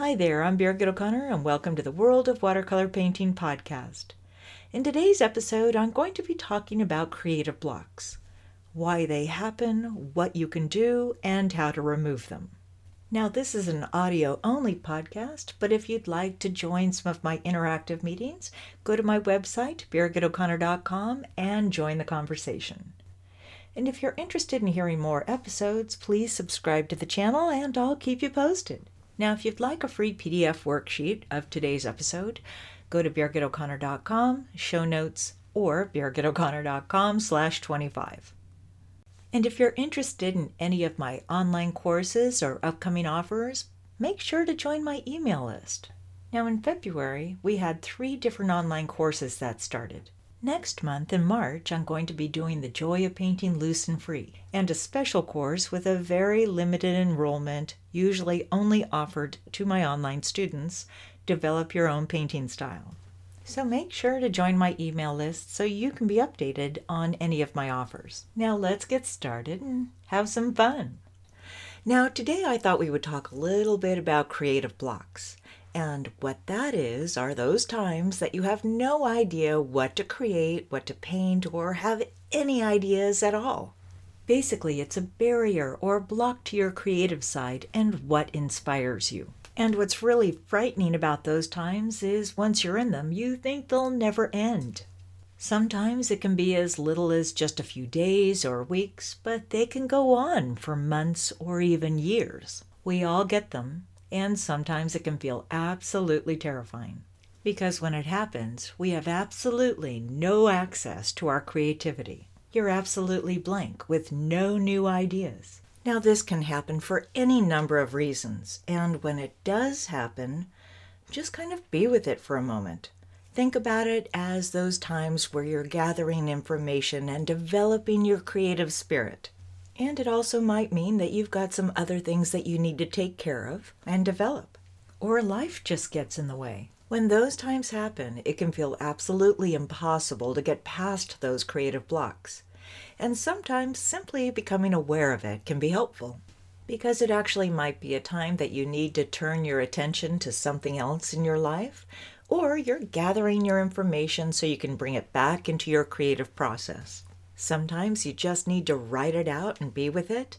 Hi there, I'm Birgit O'Connor, and welcome to the World of Watercolor Painting podcast. In today's episode, I'm going to be talking about creative blocks why they happen, what you can do, and how to remove them. Now, this is an audio only podcast, but if you'd like to join some of my interactive meetings, go to my website, birgitoconnor.com, and join the conversation. And if you're interested in hearing more episodes, please subscribe to the channel and I'll keep you posted. Now, if you'd like a free PDF worksheet of today's episode, go to birgitoconnor.com, show notes, or birgitoconnor.com slash 25. And if you're interested in any of my online courses or upcoming offers, make sure to join my email list. Now, in February, we had three different online courses that started. Next month, in March, I'm going to be doing the Joy of Painting Loose and Free, and a special course with a very limited enrollment, usually only offered to my online students, Develop Your Own Painting Style. So make sure to join my email list so you can be updated on any of my offers. Now let's get started and have some fun. Now, today I thought we would talk a little bit about creative blocks. And what that is are those times that you have no idea what to create, what to paint, or have any ideas at all. Basically, it's a barrier or block to your creative side and what inspires you. And what's really frightening about those times is once you're in them, you think they'll never end. Sometimes it can be as little as just a few days or weeks, but they can go on for months or even years. We all get them, and sometimes it can feel absolutely terrifying. Because when it happens, we have absolutely no access to our creativity. You're absolutely blank with no new ideas. Now, this can happen for any number of reasons, and when it does happen, just kind of be with it for a moment. Think about it as those times where you're gathering information and developing your creative spirit. And it also might mean that you've got some other things that you need to take care of and develop. Or life just gets in the way. When those times happen, it can feel absolutely impossible to get past those creative blocks and sometimes simply becoming aware of it can be helpful. Because it actually might be a time that you need to turn your attention to something else in your life, or you're gathering your information so you can bring it back into your creative process. Sometimes you just need to write it out and be with it.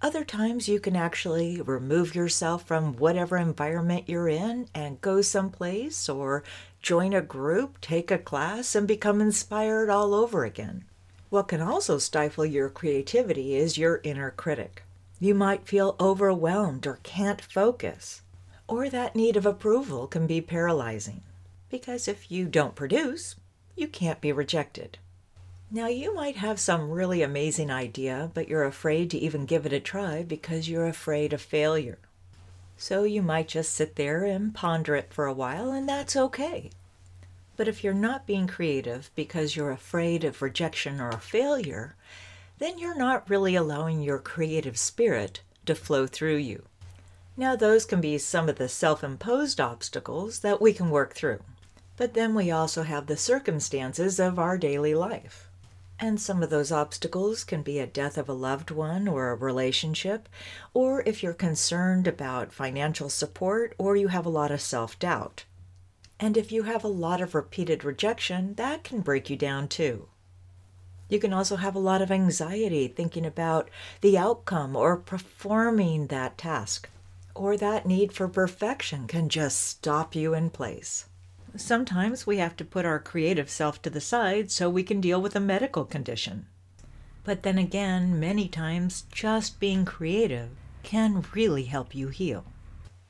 Other times you can actually remove yourself from whatever environment you're in and go someplace or join a group, take a class, and become inspired all over again. What can also stifle your creativity is your inner critic. You might feel overwhelmed or can't focus. Or that need of approval can be paralyzing. Because if you don't produce, you can't be rejected. Now, you might have some really amazing idea, but you're afraid to even give it a try because you're afraid of failure. So you might just sit there and ponder it for a while, and that's okay. But if you're not being creative because you're afraid of rejection or failure, then you're not really allowing your creative spirit to flow through you. Now, those can be some of the self imposed obstacles that we can work through. But then we also have the circumstances of our daily life. And some of those obstacles can be a death of a loved one or a relationship, or if you're concerned about financial support or you have a lot of self doubt. And if you have a lot of repeated rejection, that can break you down too. You can also have a lot of anxiety thinking about the outcome or performing that task, or that need for perfection can just stop you in place. Sometimes we have to put our creative self to the side so we can deal with a medical condition. But then again, many times just being creative can really help you heal.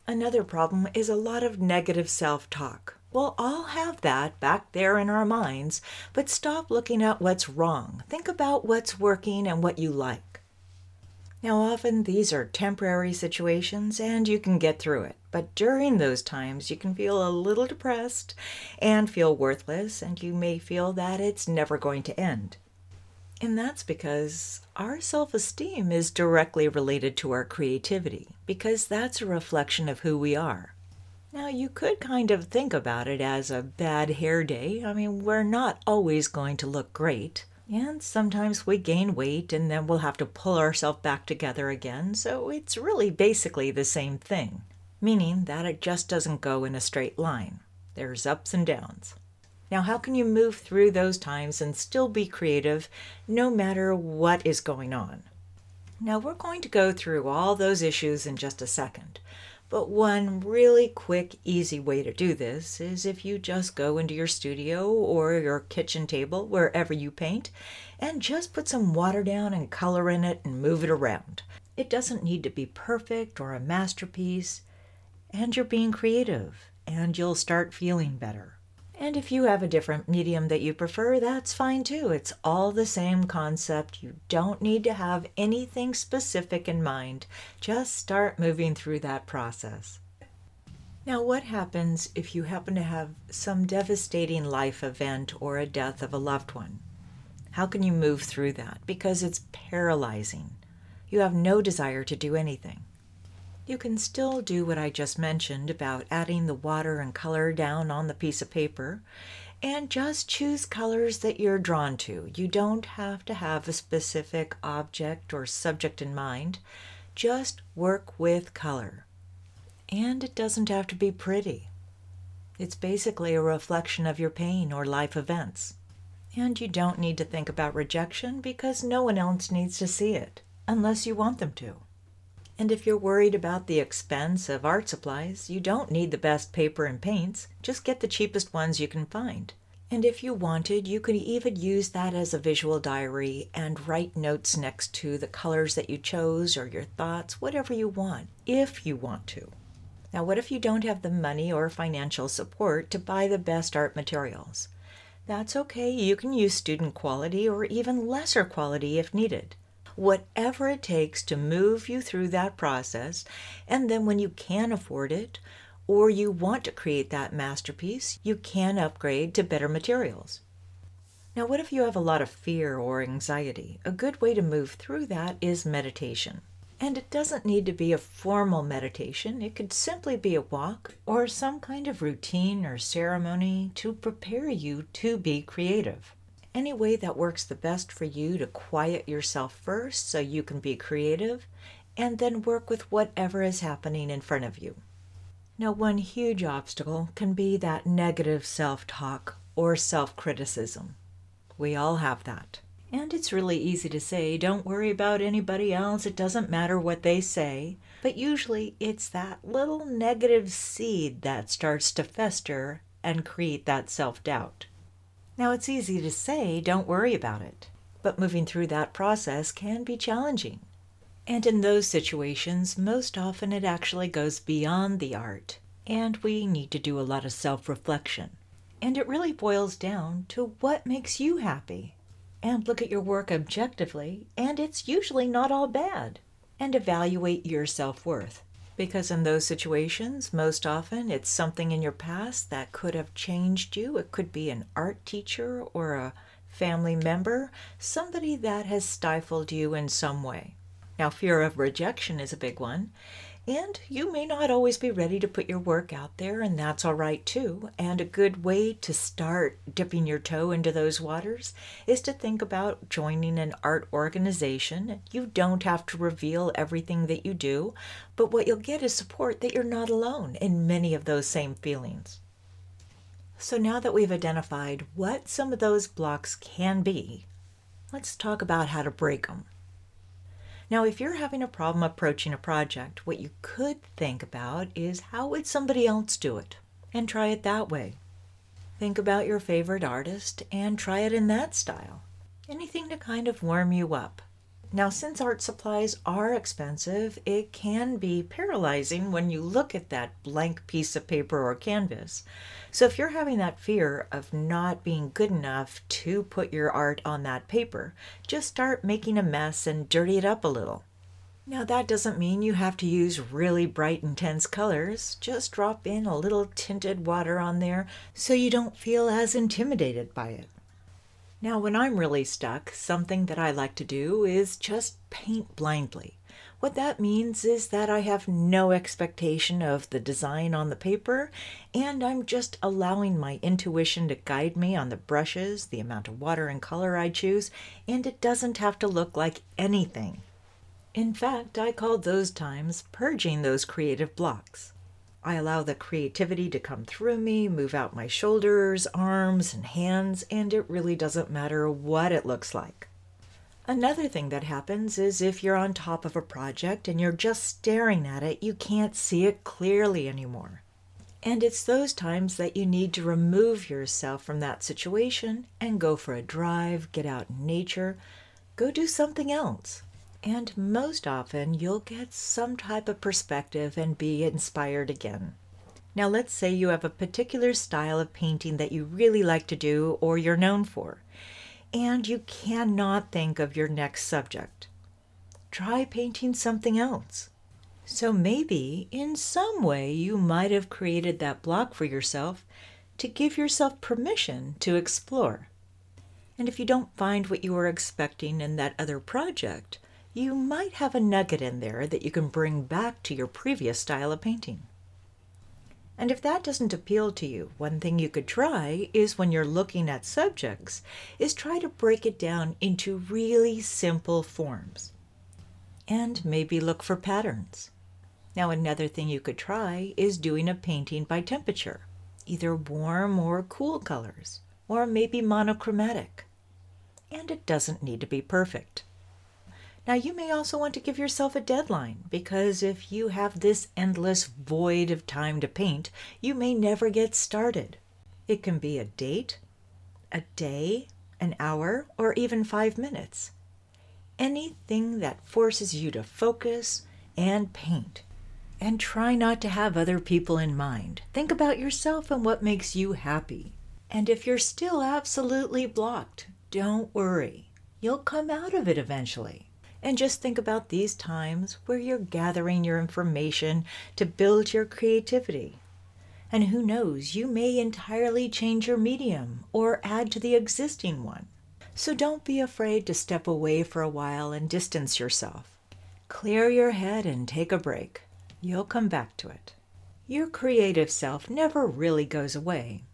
Another problem is a lot of negative self talk. We'll all have that back there in our minds, but stop looking at what's wrong. Think about what's working and what you like. Now, often these are temporary situations and you can get through it, but during those times you can feel a little depressed and feel worthless, and you may feel that it's never going to end. And that's because our self esteem is directly related to our creativity, because that's a reflection of who we are. Now, you could kind of think about it as a bad hair day. I mean, we're not always going to look great. And sometimes we gain weight and then we'll have to pull ourselves back together again. So it's really basically the same thing. meaning that it just doesn't go in a straight line. There's ups and downs. Now, how can you move through those times and still be creative no matter what is going on? Now, we're going to go through all those issues in just a second. But one really quick, easy way to do this is if you just go into your studio or your kitchen table, wherever you paint, and just put some water down and color in it and move it around. It doesn't need to be perfect or a masterpiece, and you're being creative, and you'll start feeling better. And if you have a different medium that you prefer, that's fine too. It's all the same concept. You don't need to have anything specific in mind. Just start moving through that process. Now, what happens if you happen to have some devastating life event or a death of a loved one? How can you move through that? Because it's paralyzing. You have no desire to do anything. You can still do what I just mentioned about adding the water and color down on the piece of paper and just choose colors that you're drawn to. You don't have to have a specific object or subject in mind. Just work with color. And it doesn't have to be pretty. It's basically a reflection of your pain or life events. And you don't need to think about rejection because no one else needs to see it, unless you want them to. And if you're worried about the expense of art supplies, you don't need the best paper and paints, just get the cheapest ones you can find. And if you wanted, you could even use that as a visual diary and write notes next to the colors that you chose or your thoughts, whatever you want, if you want to. Now, what if you don't have the money or financial support to buy the best art materials? That's okay, you can use student quality or even lesser quality if needed whatever it takes to move you through that process. And then when you can afford it, or you want to create that masterpiece, you can upgrade to better materials. Now, what if you have a lot of fear or anxiety? A good way to move through that is meditation. And it doesn't need to be a formal meditation, it could simply be a walk or some kind of routine or ceremony to prepare you to be creative any way that works the best for you to quiet yourself first so you can be creative, and then work with whatever is happening in front of you. Now, one huge obstacle can be that negative self talk or self criticism. We all have that. And it's really easy to say, don't worry about anybody else, it doesn't matter what they say. But usually it's that little negative seed that starts to fester and create that self doubt. Now, it's easy to say, don't worry about it, but moving through that process can be challenging. And in those situations, most often it actually goes beyond the art, and we need to do a lot of self reflection. And it really boils down to what makes you happy. And look at your work objectively, and it's usually not all bad. And evaluate your self worth. Because in those situations, most often it's something in your past that could have changed you. It could be an art teacher or a family member, somebody that has stifled you in some way. Now, fear of rejection is a big one. And you may not always be ready to put your work out there, and that's all right too. And a good way to start dipping your toe into those waters is to think about joining an art organization. You don't have to reveal everything that you do, but what you'll get is support that you're not alone in many of those same feelings. So now that we've identified what some of those blocks can be, let's talk about how to break them. Now, if you're having a problem approaching a project, what you could think about is how would somebody else do it? And try it that way. Think about your favorite artist and try it in that style. Anything to kind of warm you up. Now, since art supplies are expensive, it can be paralyzing when you look at that blank piece of paper or canvas. So, if you're having that fear of not being good enough to put your art on that paper, just start making a mess and dirty it up a little. Now, that doesn't mean you have to use really bright, intense colors. Just drop in a little tinted water on there so you don't feel as intimidated by it. Now, when I'm really stuck, something that I like to do is just paint blindly. What that means is that I have no expectation of the design on the paper, and I'm just allowing my intuition to guide me on the brushes, the amount of water and color I choose, and it doesn't have to look like anything. In fact, I call those times purging those creative blocks. I allow the creativity to come through me, move out my shoulders, arms, and hands, and it really doesn't matter what it looks like. Another thing that happens is if you're on top of a project and you're just staring at it, you can't see it clearly anymore. And it's those times that you need to remove yourself from that situation and go for a drive, get out in nature, go do something else. And most often, you'll get some type of perspective and be inspired again. Now, let's say you have a particular style of painting that you really like to do or you're known for and you cannot think of your next subject. Try painting something else. So maybe in some way you might have created that block for yourself to give yourself permission to explore. And if you don't find what you were expecting in that other project, you might have a nugget in there that you can bring back to your previous style of painting. And if that doesn't appeal to you, one thing you could try is when you're looking at subjects, is try to break it down into really simple forms. And maybe look for patterns. Now, another thing you could try is doing a painting by temperature, either warm or cool colors, or maybe monochromatic. And it doesn't need to be perfect. Now, you may also want to give yourself a deadline because if you have this endless void of time to paint, you may never get started. It can be a date, a day, an hour, or even five minutes. Anything that forces you to focus and paint. And try not to have other people in mind. Think about yourself and what makes you happy. And if you're still absolutely blocked, don't worry. You'll come out of it eventually. And just think about these times where you're gathering your information to build your creativity. And who knows, you may entirely change your medium or add to the existing one. So don't be afraid to step away for a while and distance yourself. Clear your head and take a break. You'll come back to it. Your creative self never really goes away,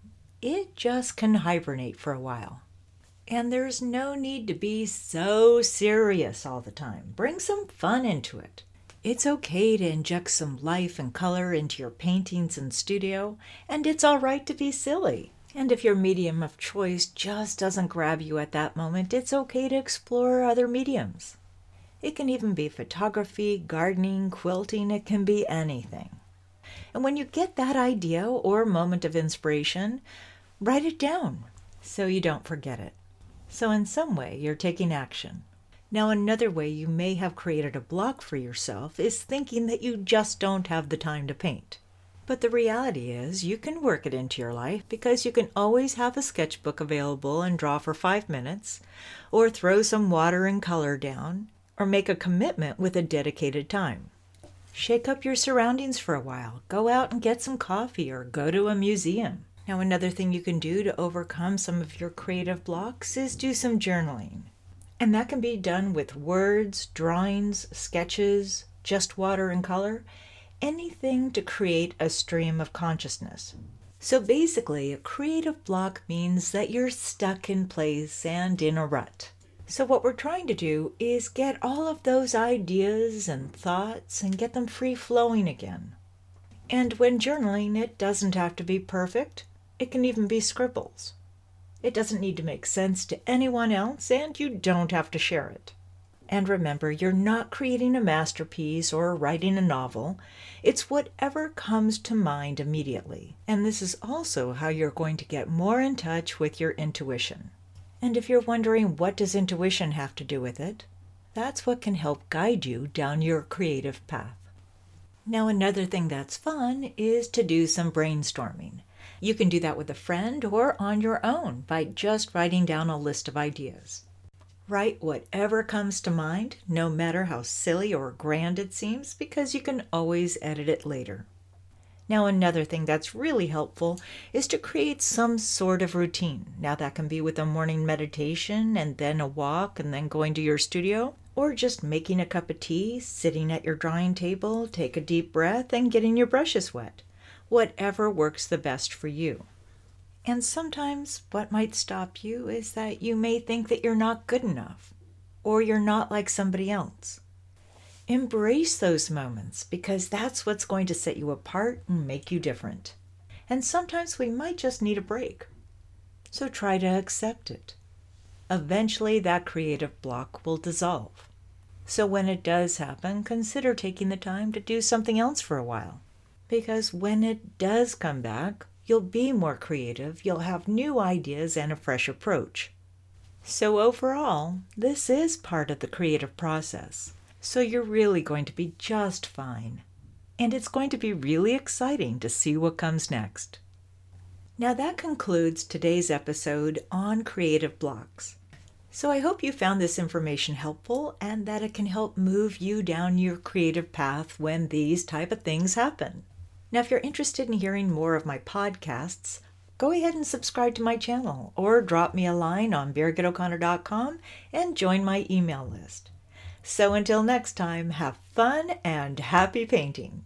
it just can hibernate for a while. And there's no need to be so serious all the time. Bring some fun into it. It's okay to inject some life and color into your paintings and studio, and it's all right to be silly. And if your medium of choice just doesn't grab you at that moment, it's okay to explore other mediums. It can even be photography, gardening, quilting, it can be anything. And when you get that idea or moment of inspiration, write it down so you don't forget it. So, in some way, you're taking action. Now, another way you may have created a block for yourself is thinking that you just don't have the time to paint. But the reality is, you can work it into your life because you can always have a sketchbook available and draw for five minutes, or throw some water and color down, or make a commitment with a dedicated time. Shake up your surroundings for a while, go out and get some coffee, or go to a museum. Now, another thing you can do to overcome some of your creative blocks is do some journaling. And that can be done with words, drawings, sketches, just water and color, anything to create a stream of consciousness. So basically, a creative block means that you're stuck in place and in a rut. So, what we're trying to do is get all of those ideas and thoughts and get them free flowing again. And when journaling, it doesn't have to be perfect. It can even be scribbles. It doesn't need to make sense to anyone else, and you don't have to share it. And remember, you're not creating a masterpiece or writing a novel. It's whatever comes to mind immediately. And this is also how you're going to get more in touch with your intuition. And if you're wondering what does intuition have to do with it, that's what can help guide you down your creative path. Now, another thing that's fun is to do some brainstorming. You can do that with a friend or on your own by just writing down a list of ideas. Write whatever comes to mind, no matter how silly or grand it seems, because you can always edit it later. Now, another thing that's really helpful is to create some sort of routine. Now, that can be with a morning meditation and then a walk and then going to your studio, or just making a cup of tea, sitting at your drawing table, take a deep breath, and getting your brushes wet whatever works the best for you. And sometimes what might stop you is that you may think that you're not good enough or you're not like somebody else. Embrace those moments because that's what's going to set you apart and make you different. And sometimes we might just need a break. So try to accept it. Eventually, that creative block will dissolve. So when it does happen, consider taking the time to do something else for a while. Because when it does come back, you'll be more creative, you'll have new ideas and a fresh approach. So, overall, this is part of the creative process. So you're really going to be just fine. And it's going to be really exciting to see what comes next. Now, that concludes today's episode on creative blocks. So, I hope you found this information helpful and that it can help move you down your creative path when these type of things happen. Now, if you're interested in hearing more of my podcasts, go ahead and subscribe to my channel or drop me a line on birgitoconnor.com and join my email list. So until next time, have fun and happy painting.